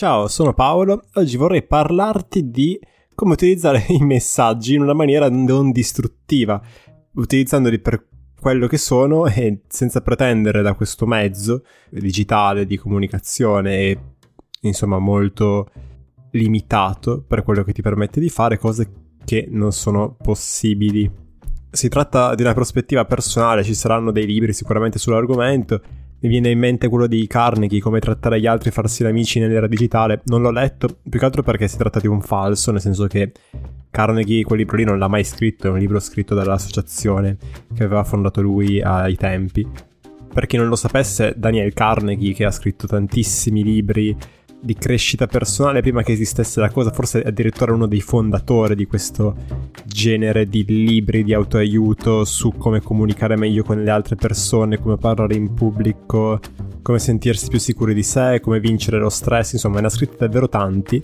Ciao, sono Paolo. Oggi vorrei parlarti di come utilizzare i messaggi in una maniera non distruttiva, utilizzandoli per quello che sono e senza pretendere da questo mezzo digitale di comunicazione insomma molto limitato per quello che ti permette di fare cose che non sono possibili. Si tratta di una prospettiva personale, ci saranno dei libri sicuramente sull'argomento mi viene in mente quello di Carnegie, come trattare gli altri e farsi amici nell'era digitale. Non l'ho letto, più che altro perché si tratta di un falso, nel senso che Carnegie quel libro lì non l'ha mai scritto, è un libro scritto dall'associazione che aveva fondato lui ai tempi. Per chi non lo sapesse, Daniel Carnegie, che ha scritto tantissimi libri di crescita personale prima che esistesse la cosa, forse addirittura uno dei fondatori di questo genere di libri di autoaiuto su come comunicare meglio con le altre persone, come parlare in pubblico, come sentirsi più sicuri di sé, come vincere lo stress, insomma ne ha scritti davvero tanti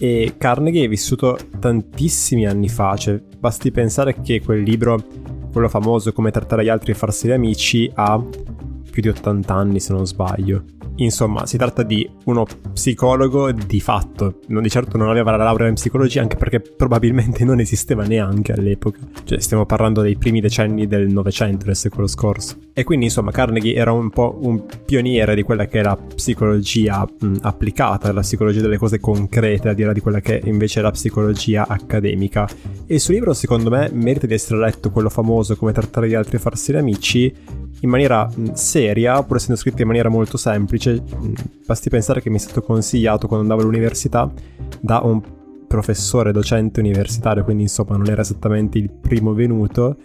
e Carnegie è vissuto tantissimi anni fa, cioè basti pensare che quel libro, quello famoso come trattare gli altri e farsi gli amici, ha più di 80 anni se non sbaglio. Insomma, si tratta di uno psicologo di fatto, non di certo non aveva la laurea in psicologia anche perché probabilmente non esisteva neanche all'epoca. Cioè, stiamo parlando dei primi decenni del Novecento, del secolo scorso. E quindi, insomma, Carnegie era un po' un pioniere di quella che è la psicologia mh, applicata, la psicologia delle cose concrete, a dire di quella che invece è la psicologia accademica. E il suo libro, secondo me, merita di essere letto, quello famoso, come trattare gli altri e farsi amici, in maniera seria, pur essendo scritto in maniera molto semplice. Basti pensare che mi è stato consigliato quando andavo all'università da un professore docente universitario, quindi insomma non era esattamente il primo venuto.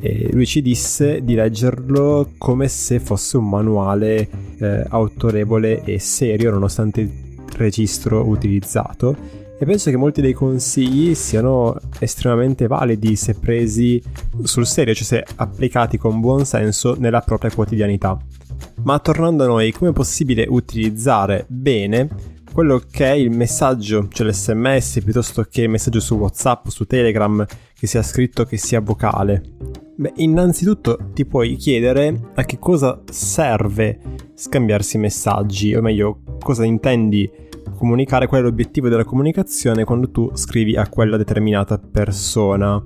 E lui ci disse di leggerlo come se fosse un manuale eh, autorevole e serio, nonostante il registro utilizzato e penso che molti dei consigli siano estremamente validi se presi sul serio, cioè se applicati con buon senso nella propria quotidianità. Ma tornando a noi, come è possibile utilizzare bene quello che è il messaggio, cioè l'SMS, piuttosto che il messaggio su WhatsApp, su Telegram, che sia scritto, che sia vocale? Beh, innanzitutto ti puoi chiedere a che cosa serve scambiarsi messaggi, o meglio, cosa intendi comunicare, qual è l'obiettivo della comunicazione quando tu scrivi a quella determinata persona.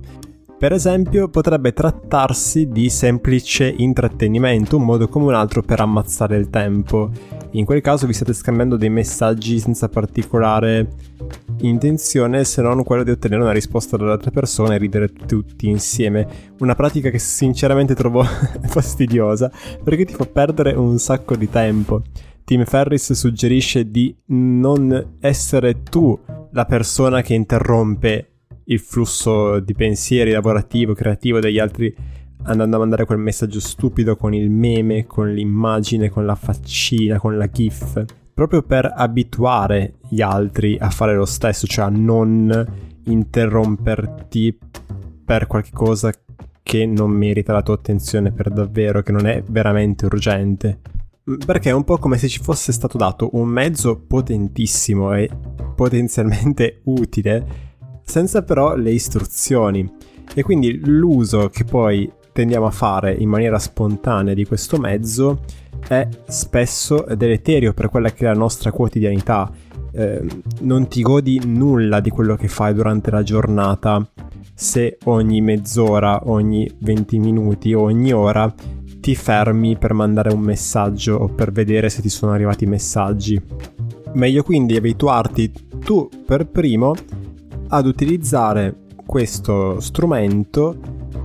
Per esempio, potrebbe trattarsi di semplice intrattenimento, un modo come un altro per ammazzare il tempo. In quel caso vi state scambiando dei messaggi senza particolare intenzione se non quella di ottenere una risposta dall'altra persona e ridere tutti insieme. Una pratica che sinceramente trovo fastidiosa perché ti fa perdere un sacco di tempo. Tim Ferris suggerisce di non essere tu la persona che interrompe il flusso di pensieri lavorativo, creativo degli altri andando a mandare quel messaggio stupido con il meme, con l'immagine, con la faccina, con la gif, proprio per abituare gli altri a fare lo stesso, cioè a non interromperti per qualcosa che non merita la tua attenzione per davvero, che non è veramente urgente. Perché è un po' come se ci fosse stato dato un mezzo potentissimo e potenzialmente utile, senza però le istruzioni. E quindi l'uso che poi tendiamo a fare in maniera spontanea di questo mezzo è spesso deleterio per quella che è la nostra quotidianità. Eh, non ti godi nulla di quello che fai durante la giornata se ogni mezz'ora, ogni 20 minuti, ogni ora ti fermi per mandare un messaggio o per vedere se ti sono arrivati messaggi. Meglio quindi abituarti tu per primo ad utilizzare questo strumento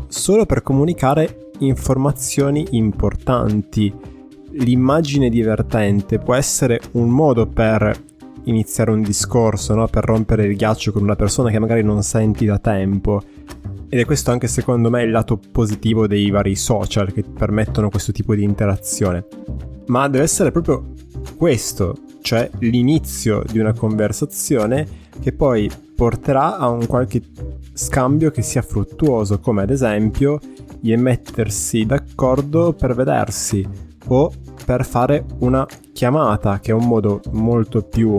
solo per comunicare informazioni importanti. L'immagine divertente può essere un modo per iniziare un discorso, no? per rompere il ghiaccio con una persona che magari non senti da tempo ed è questo anche secondo me il lato positivo dei vari social che permettono questo tipo di interazione. Ma deve essere proprio questo, cioè l'inizio di una conversazione che poi porterà a un qualche scambio che sia fruttuoso, come ad esempio il mettersi d'accordo per vedersi o per fare una chiamata, che è un modo molto più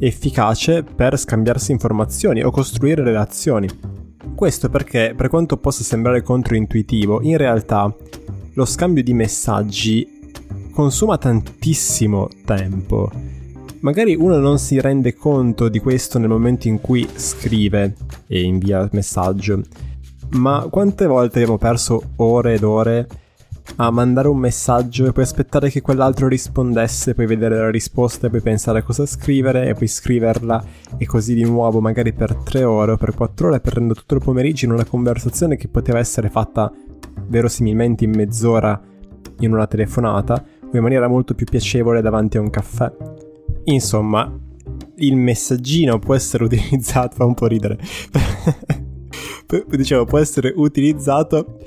efficace per scambiarsi informazioni o costruire relazioni. Questo perché, per quanto possa sembrare controintuitivo, in realtà lo scambio di messaggi consuma tantissimo tempo. magari uno non si rende conto di questo nel momento in cui scrive e invia il messaggio, ma quante volte abbiamo perso ore ed ore a mandare un messaggio e poi aspettare che quell'altro rispondesse, poi vedere la risposta e poi pensare a cosa scrivere e poi scriverla e così di nuovo magari per tre ore o per quattro ore perdendo tutto il pomeriggio in una conversazione che poteva essere fatta verosimilmente in mezz'ora in una telefonata o in maniera molto più piacevole davanti a un caffè. Insomma, il messaggino può essere utilizzato, fa un po' ridere, dicevo, può essere utilizzato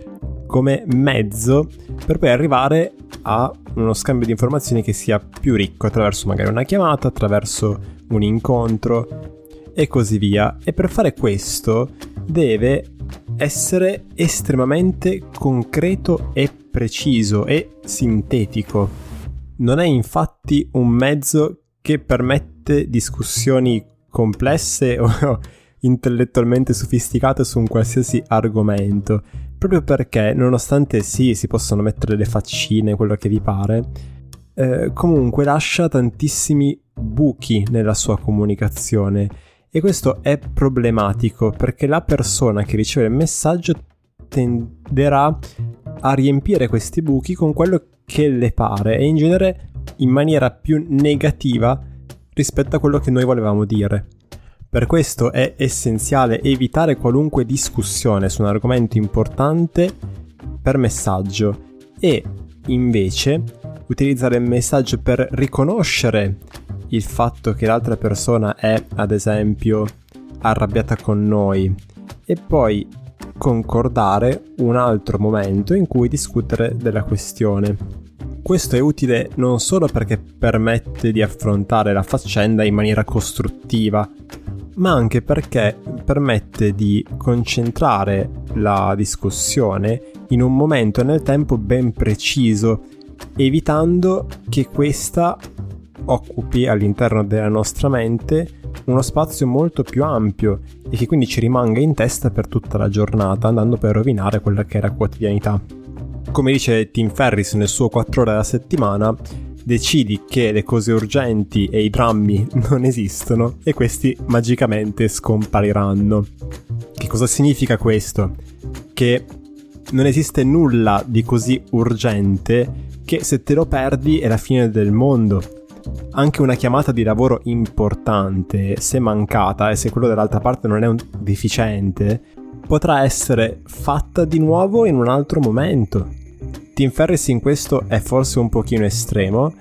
come mezzo per poi arrivare a uno scambio di informazioni che sia più ricco attraverso magari una chiamata, attraverso un incontro e così via. E per fare questo deve essere estremamente concreto e preciso e sintetico. Non è infatti un mezzo che permette discussioni complesse o intellettualmente sofisticate su un qualsiasi argomento, proprio perché nonostante sì, si possono mettere le faccine, quello che vi pare, eh, comunque lascia tantissimi buchi nella sua comunicazione e questo è problematico perché la persona che riceve il messaggio tenderà a riempire questi buchi con quello che le pare e in genere in maniera più negativa rispetto a quello che noi volevamo dire. Per questo è essenziale evitare qualunque discussione su un argomento importante per messaggio e invece utilizzare il messaggio per riconoscere il fatto che l'altra persona è, ad esempio, arrabbiata con noi e poi concordare un altro momento in cui discutere della questione. Questo è utile non solo perché permette di affrontare la faccenda in maniera costruttiva, ma anche perché permette di concentrare la discussione in un momento nel tempo ben preciso, evitando che questa occupi all'interno della nostra mente uno spazio molto più ampio e che quindi ci rimanga in testa per tutta la giornata, andando per rovinare quella che la quotidianità. Come dice Tim Ferris nel suo 4 ore alla settimana, decidi che le cose urgenti e i drammi non esistono e questi magicamente scompariranno. Che cosa significa questo? Che non esiste nulla di così urgente che se te lo perdi è la fine del mondo. Anche una chiamata di lavoro importante, se mancata e se quello dall'altra parte non è un deficiente, potrà essere fatta di nuovo in un altro momento. Tim Ferris in questo è forse un pochino estremo,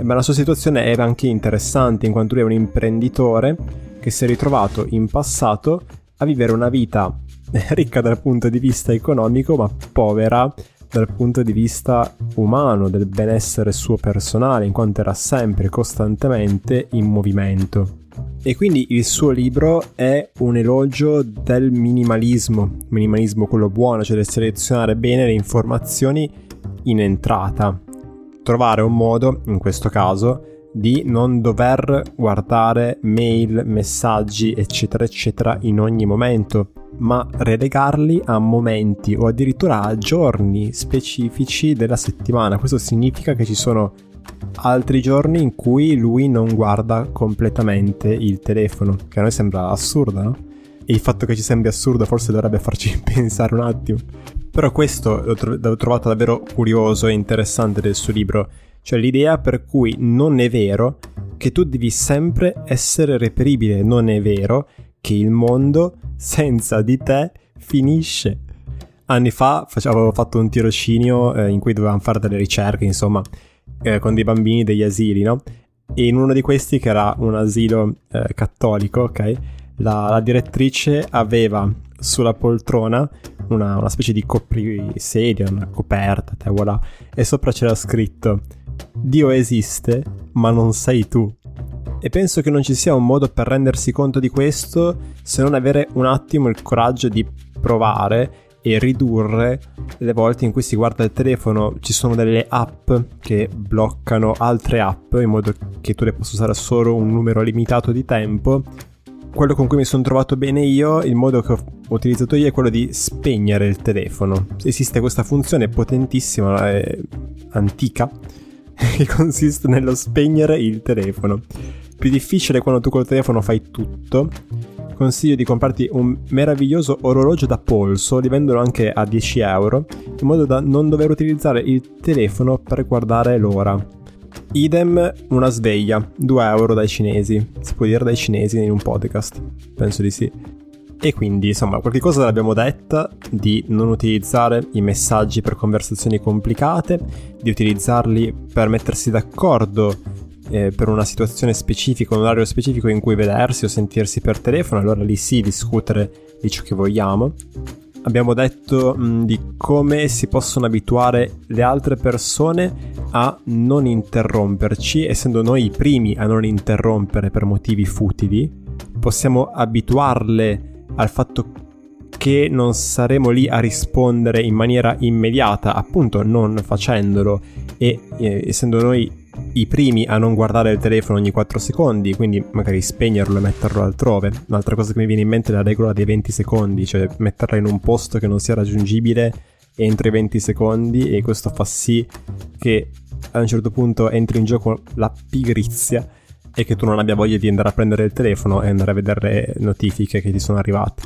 ma la sua situazione è anche interessante in quanto lui è un imprenditore che si è ritrovato in passato a vivere una vita ricca dal punto di vista economico ma povera dal punto di vista umano, del benessere suo personale, in quanto era sempre costantemente in movimento. E quindi il suo libro è un elogio del minimalismo, minimalismo quello buono, cioè del selezionare bene le informazioni in entrata. Trovare un modo, in questo caso, di non dover guardare mail, messaggi, eccetera, eccetera in ogni momento, ma relegarli a momenti o addirittura a giorni specifici della settimana. Questo significa che ci sono altri giorni in cui lui non guarda completamente il telefono, che a noi sembra assurdo, no? E il fatto che ci sembri assurdo forse dovrebbe farci pensare un attimo. Però questo l'ho, tro- l'ho trovato davvero curioso e interessante del suo libro, cioè l'idea per cui non è vero che tu devi sempre essere reperibile, non è vero che il mondo senza di te finisce. Anni fa avevo fatto un tirocinio eh, in cui dovevamo fare delle ricerche, insomma, eh, con dei bambini degli asili, no? E in uno di questi, che era un asilo eh, cattolico, ok? La, la direttrice aveva sulla poltrona una, una specie di coprisedia, una coperta, te voilà, e sopra c'era scritto Dio esiste, ma non sei tu. E penso che non ci sia un modo per rendersi conto di questo se non avere un attimo il coraggio di provare e ridurre le volte in cui si guarda il telefono. Ci sono delle app che bloccano altre app in modo che tu le possa usare solo un numero limitato di tempo quello con cui mi sono trovato bene io, il modo che ho utilizzato io è quello di spegnere il telefono. Esiste questa funzione potentissima, eh, antica, che consiste nello spegnere il telefono. più difficile quando tu col telefono fai tutto. Consiglio di comprarti un meraviglioso orologio da polso, li vendono anche a 10 euro, in modo da non dover utilizzare il telefono per guardare l'ora. Idem una sveglia, 2 euro dai cinesi. Si può dire dai cinesi in un podcast? Penso di sì. E quindi, insomma, qualche cosa l'abbiamo detta di non utilizzare i messaggi per conversazioni complicate, di utilizzarli per mettersi d'accordo eh, per una situazione specifica, un orario specifico in cui vedersi o sentirsi per telefono, allora lì sì discutere di ciò che vogliamo. Abbiamo detto mh, di come si possono abituare le altre persone a non interromperci, essendo noi i primi a non interrompere per motivi futili. Possiamo abituarle al fatto che non saremo lì a rispondere in maniera immediata, appunto non facendolo e eh, essendo noi i primi a non guardare il telefono ogni 4 secondi, quindi magari spegnerlo e metterlo altrove. Un'altra cosa che mi viene in mente è la regola dei 20 secondi, cioè metterla in un posto che non sia raggiungibile entro i 20 secondi e questo fa sì che a un certo punto entri in gioco la pigrizia e che tu non abbia voglia di andare a prendere il telefono e andare a vedere le notifiche che ti sono arrivate.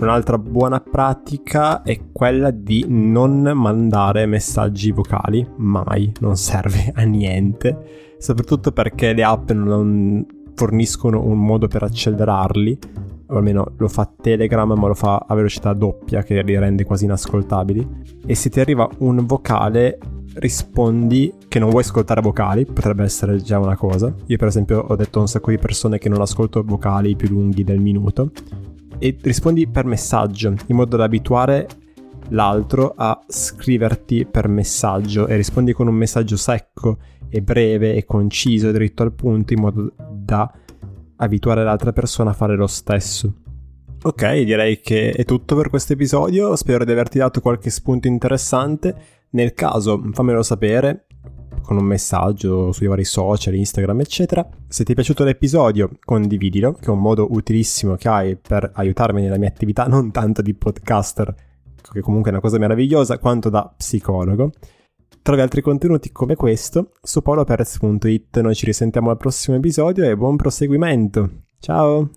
Un'altra buona pratica è quella di non mandare messaggi vocali, mai, non serve a niente, soprattutto perché le app non forniscono un modo per accelerarli, o almeno lo fa Telegram ma lo fa a velocità doppia che li rende quasi inascoltabili, e se ti arriva un vocale rispondi che non vuoi ascoltare vocali, potrebbe essere già una cosa. Io per esempio ho detto a un sacco di persone che non ascolto vocali più lunghi del minuto e rispondi per messaggio in modo da abituare l'altro a scriverti per messaggio e rispondi con un messaggio secco e breve e conciso e dritto al punto in modo da abituare l'altra persona a fare lo stesso. Ok, direi che è tutto per questo episodio, spero di averti dato qualche spunto interessante. Nel caso, fammelo sapere con un messaggio sui vari social, Instagram, eccetera. Se ti è piaciuto l'episodio, condividilo, che è un modo utilissimo che hai per aiutarmi nella mia attività, non tanto di podcaster, che comunque è una cosa meravigliosa, quanto da psicologo. Trovi altri contenuti come questo su poloperez.it. Noi ci risentiamo al prossimo episodio e buon proseguimento. Ciao!